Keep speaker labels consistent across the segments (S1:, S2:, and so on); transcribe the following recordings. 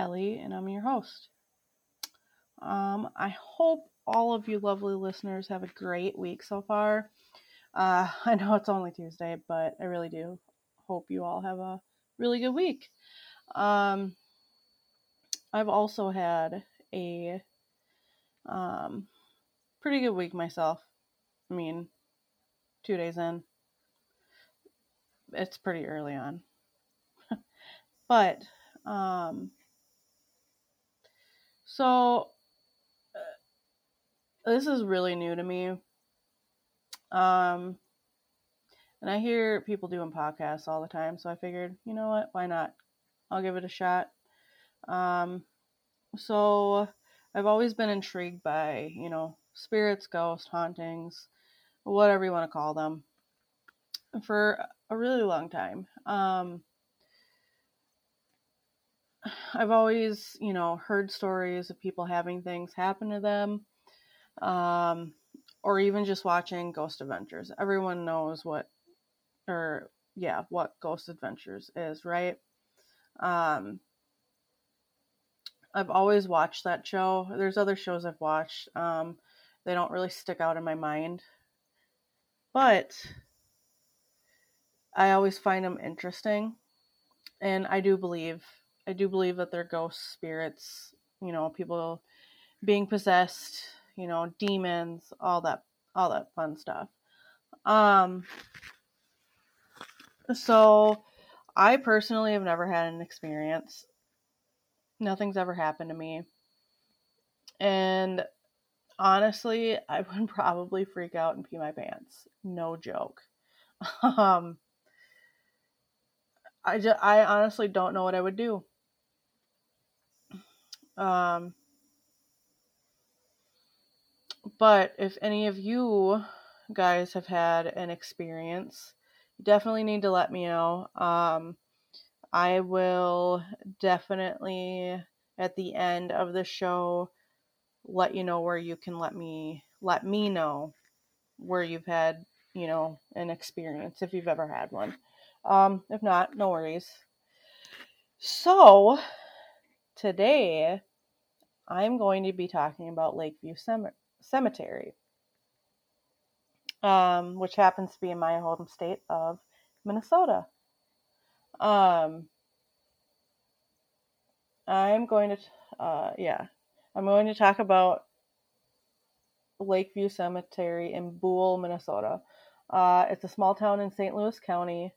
S1: Kelly, and I'm your host. Um, I hope all of you lovely listeners have a great week so far. Uh, I know it's only Tuesday, but I really do hope you all have a really good week. Um, I've also had a um, pretty good week myself. I mean, two days in. It's pretty early on. but, um, so uh, this is really new to me. Um, and I hear people doing podcasts all the time, so I figured, you know what, why not? I'll give it a shot. Um, so I've always been intrigued by, you know, spirits, ghosts, hauntings, whatever you want to call them, for a really long time. Um, I've always, you know, heard stories of people having things happen to them, um, or even just watching Ghost Adventures. Everyone knows what, or yeah, what Ghost Adventures is, right? Um, I've always watched that show. There's other shows I've watched. Um, they don't really stick out in my mind, but I always find them interesting, and I do believe I do believe that they're ghost spirits. You know, people being possessed. You know, demons, all that, all that fun stuff. Um. So, I personally have never had an experience. Nothing's ever happened to me. And honestly, I would probably freak out and pee my pants. No joke. Um, I just, I honestly don't know what I would do. Um, but if any of you guys have had an experience, you definitely need to let me know. Um, I will definitely at the end of the show let you know where you can let me let me know where you've had, you know, an experience if you've ever had one. Um, if not, no worries. So, today I'm going to be talking about Lakeview Cemetery, um, which happens to be in my home state of Minnesota. Um, I'm going to, uh, yeah, I'm going to talk about Lakeview Cemetery in Buhl, Minnesota. Uh, it's a small town in St. Louis County,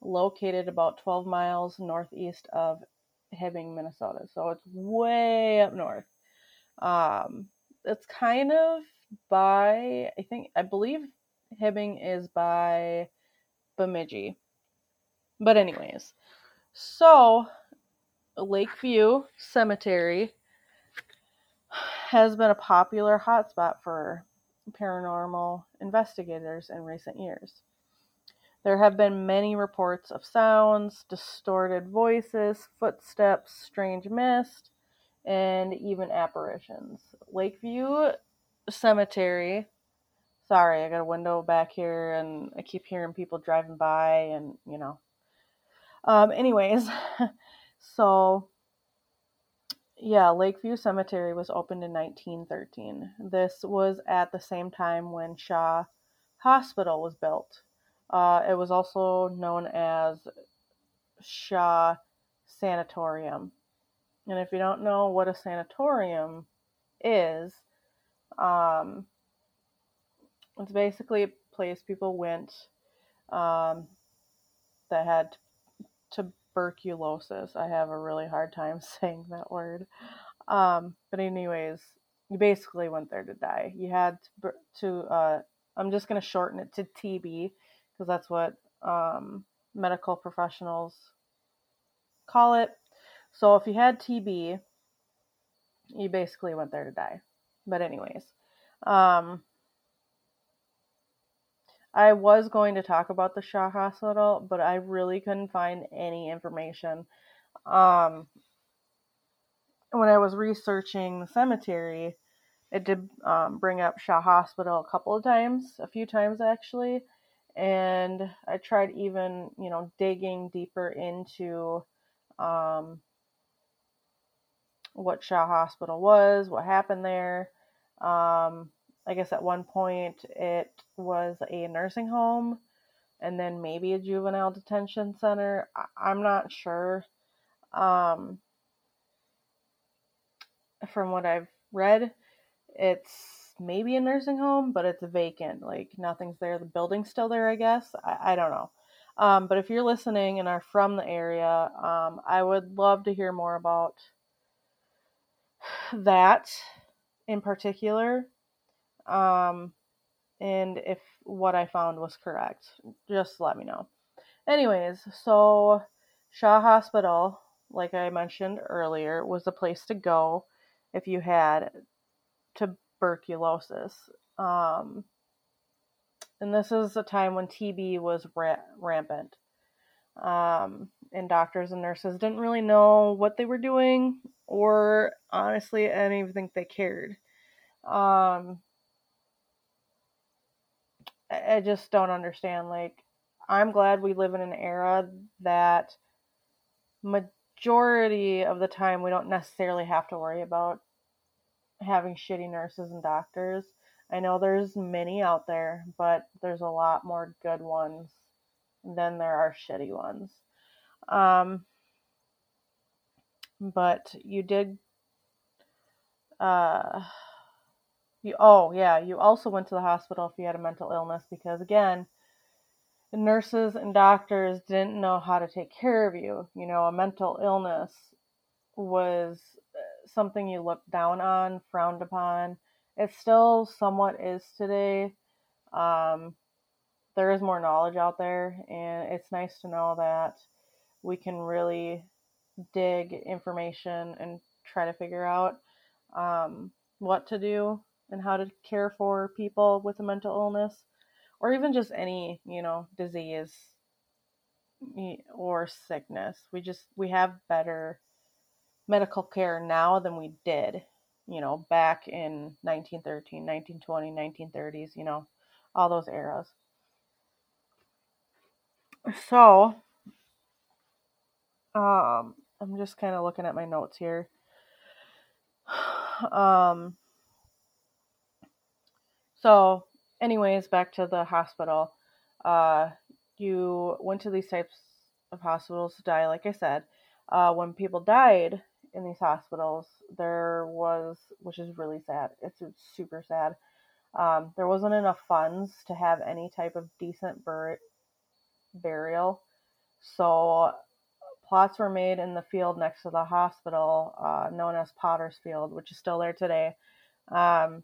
S1: located about 12 miles northeast of Hibbing, Minnesota. So it's way up north. Um, it's kind of by, I think, I believe Hibbing is by Bemidji. But, anyways, so Lakeview Cemetery has been a popular hotspot for paranormal investigators in recent years. There have been many reports of sounds, distorted voices, footsteps, strange mist, and even apparitions. Lakeview Cemetery. Sorry, I got a window back here and I keep hearing people driving by and, you know. Um anyways, so yeah, Lakeview Cemetery was opened in 1913. This was at the same time when Shaw Hospital was built. Uh, it was also known as Shaw Sanatorium. And if you don't know what a sanatorium is, um, it's basically a place people went um, that had tuberculosis. I have a really hard time saying that word. Um, but anyways, you basically went there to die. You had to, to uh, I'm just going to shorten it to TB because that's what um, medical professionals call it. So if you had TB, you basically went there to die. But anyways, um, I was going to talk about the Shaw Hospital, but I really couldn't find any information. Um, when I was researching the cemetery, it did um, bring up Shaw Hospital a couple of times, a few times actually, and I tried even, you know, digging deeper into um, what Shaw Hospital was, what happened there. Um, I guess at one point it was a nursing home and then maybe a juvenile detention center. I- am not sure. Um, from what I've read, it's maybe a nursing home, but it's vacant. Like nothing's there. The building's still there, I guess. I, I don't know. Um, but if you're listening and are from the area, um, I would love to hear more about that in particular. Um, and if what I found was correct, just let me know. Anyways, so Shaw Hospital, like I mentioned earlier, was the place to go if you had tuberculosis. Um, and this is a time when TB was ra- rampant. Um, and doctors and nurses didn't really know what they were doing, or honestly, I didn't even think they cared. Um, I just don't understand. Like, I'm glad we live in an era that majority of the time we don't necessarily have to worry about having shitty nurses and doctors. I know there's many out there, but there's a lot more good ones than there are shitty ones. Um, but you did uh you oh yeah, you also went to the hospital if you had a mental illness because again, nurses and doctors didn't know how to take care of you. You know, a mental illness was uh, something you looked down on, frowned upon. It still somewhat is today. Um, there is more knowledge out there, and it's nice to know that we can really dig information and try to figure out um, what to do and how to care for people with a mental illness or even just any you know disease or sickness. We just we have better medical care now than we did you know back in 1913 1920 1930s you know all those eras. So um i'm just kind of looking at my notes here. Um so anyways back to the hospital. Uh you went to these types of hospitals to die like i said. Uh when people died in these hospitals there was which is really sad. It's, it's super sad. Um, there wasn't enough funds to have any type of decent bur- burial. So plots were made in the field next to the hospital, uh, known as Potter's Field, which is still there today. Um,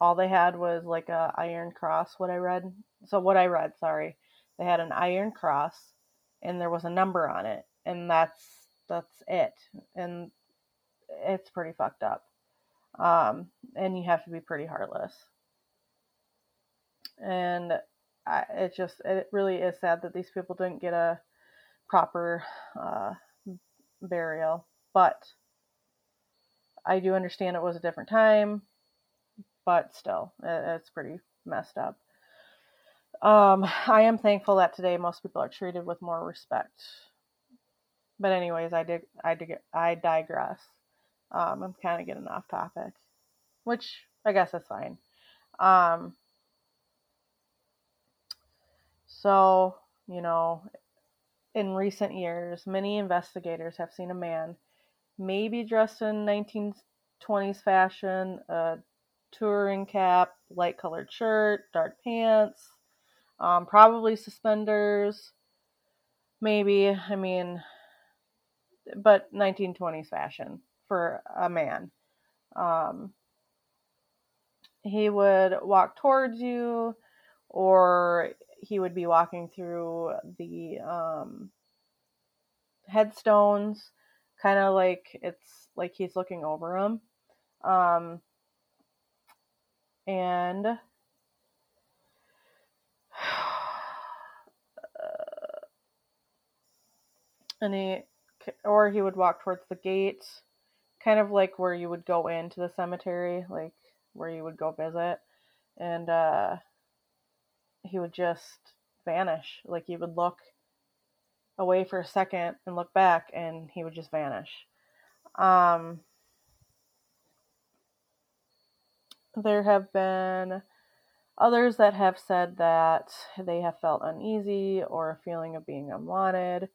S1: all they had was like a iron cross. What I read, so what I read, sorry, they had an iron cross, and there was a number on it, and that's that's it, and it's pretty fucked up. Um, and you have to be pretty heartless. And I, it just it really is sad that these people didn't get a proper uh, burial. But I do understand it was a different time, but still, it's pretty messed up. Um, I am thankful that today most people are treated with more respect. But anyways, I did I did I digress. Um, I'm kind of getting off topic, which I guess is fine. Um, so you know, in recent years, many investigators have seen a man, maybe dressed in 1920s fashion, a touring cap, light colored shirt, dark pants, um, probably suspenders, maybe, I mean, but 1920s fashion for a man. Um, he would walk towards you, or he would be walking through the um, headstones, kind of like it's like he's looking over them. Um, and uh, and he or he would walk towards the gate kind of like where you would go into the cemetery like where you would go visit and uh he would just vanish. Like he would look away for a second and look back and he would just vanish. Um, there have been others that have said that they have felt uneasy or a feeling of being unwanted.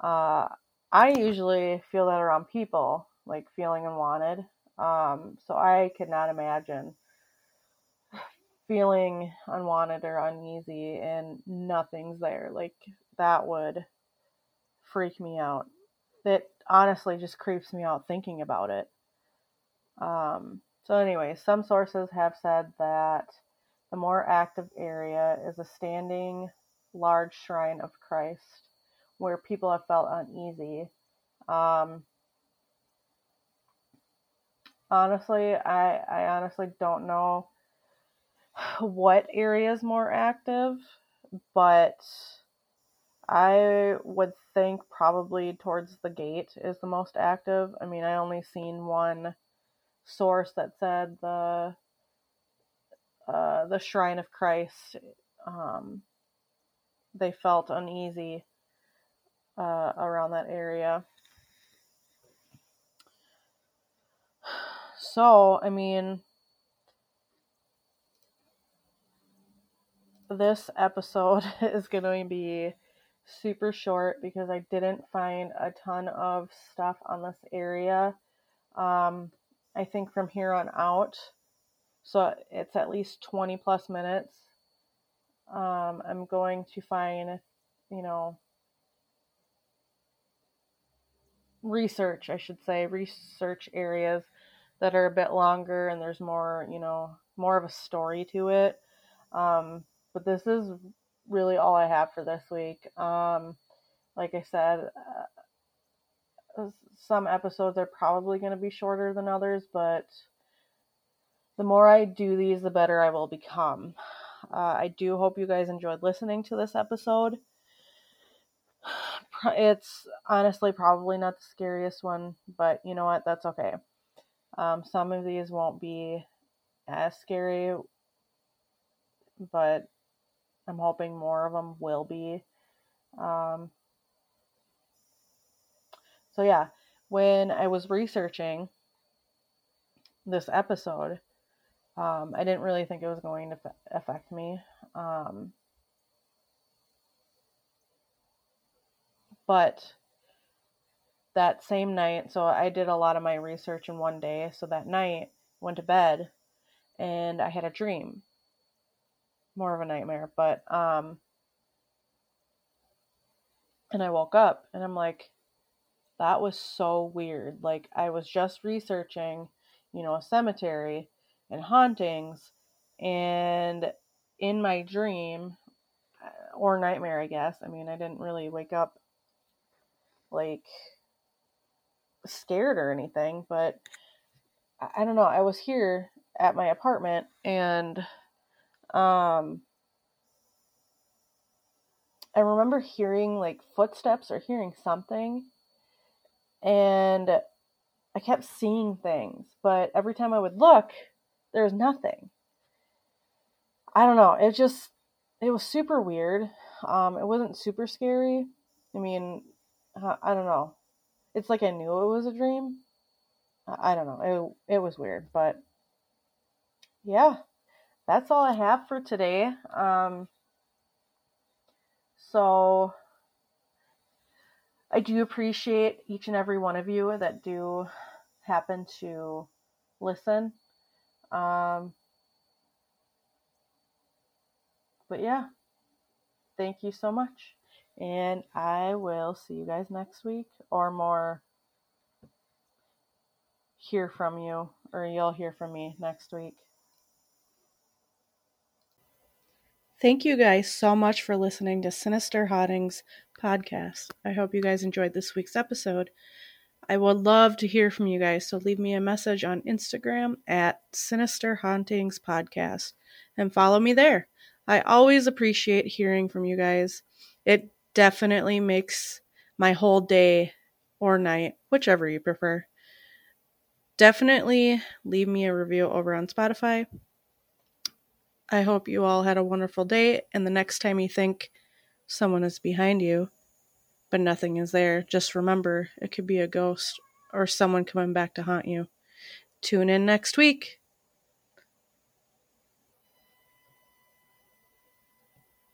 S1: Uh, I usually feel that around people, like feeling unwanted. Um, so I could not imagine feeling unwanted or uneasy and nothing's there. Like that would freak me out. It honestly just creeps me out thinking about it. Um, so, anyway, some sources have said that the more active area is a standing large shrine of Christ where people have felt uneasy. Um, honestly, I, I honestly don't know what area is more active, but I would think probably towards the gate is the most active. I mean, I only seen one source that said the uh, the Shrine of Christ. Um, they felt uneasy uh, around that area. So, I mean, this episode is going to be super short because I didn't find a ton of stuff on this area. Um, I think from here on out, so it's at least 20 plus minutes. Um, I'm going to find, you know, research, I should say, research areas that are a bit longer and there's more, you know, more of a story to it. Um, but this is really all I have for this week. Um, like I said, uh, some episodes are probably going to be shorter than others, but the more I do these, the better I will become. Uh, I do hope you guys enjoyed listening to this episode. It's honestly probably not the scariest one, but you know what? That's okay. Um, some of these won't be as scary, but I'm hoping more of them will be. Um, so, yeah, when I was researching this episode, um, I didn't really think it was going to affect me. Um, but that same night, so I did a lot of my research in one day. So that night, went to bed, and I had a dream more of a nightmare, but um and I woke up and I'm like that was so weird. Like I was just researching, you know, a cemetery and hauntings and in my dream uh, or nightmare, I guess. I mean, I didn't really wake up like scared or anything, but I don't know. I was here at my apartment and um, I remember hearing like footsteps or hearing something, and I kept seeing things, but every time I would look, there was nothing. I don't know. It just it was super weird. Um, it wasn't super scary. I mean, I don't know. It's like I knew it was a dream. I don't know. It it was weird, but yeah, that's all I have for today. Um, so I do appreciate each and every one of you that do happen to listen. Um, but yeah, thank you so much. And I will see you guys next week or more hear from you, or you'll hear from me next week. Thank you guys so much for listening to Sinister Hauntings podcast. I hope you guys enjoyed this week's episode. I would love to hear from you guys, so leave me a message on Instagram at Sinister Hauntings Podcast and follow me there. I always appreciate hearing from you guys. It definitely makes my whole day or night, whichever you prefer. Definitely leave me a review over on Spotify I hope you all had a wonderful day, and the next time you think someone is behind you, but nothing is there, just remember it could be a ghost or someone coming back to haunt you. Tune in next week.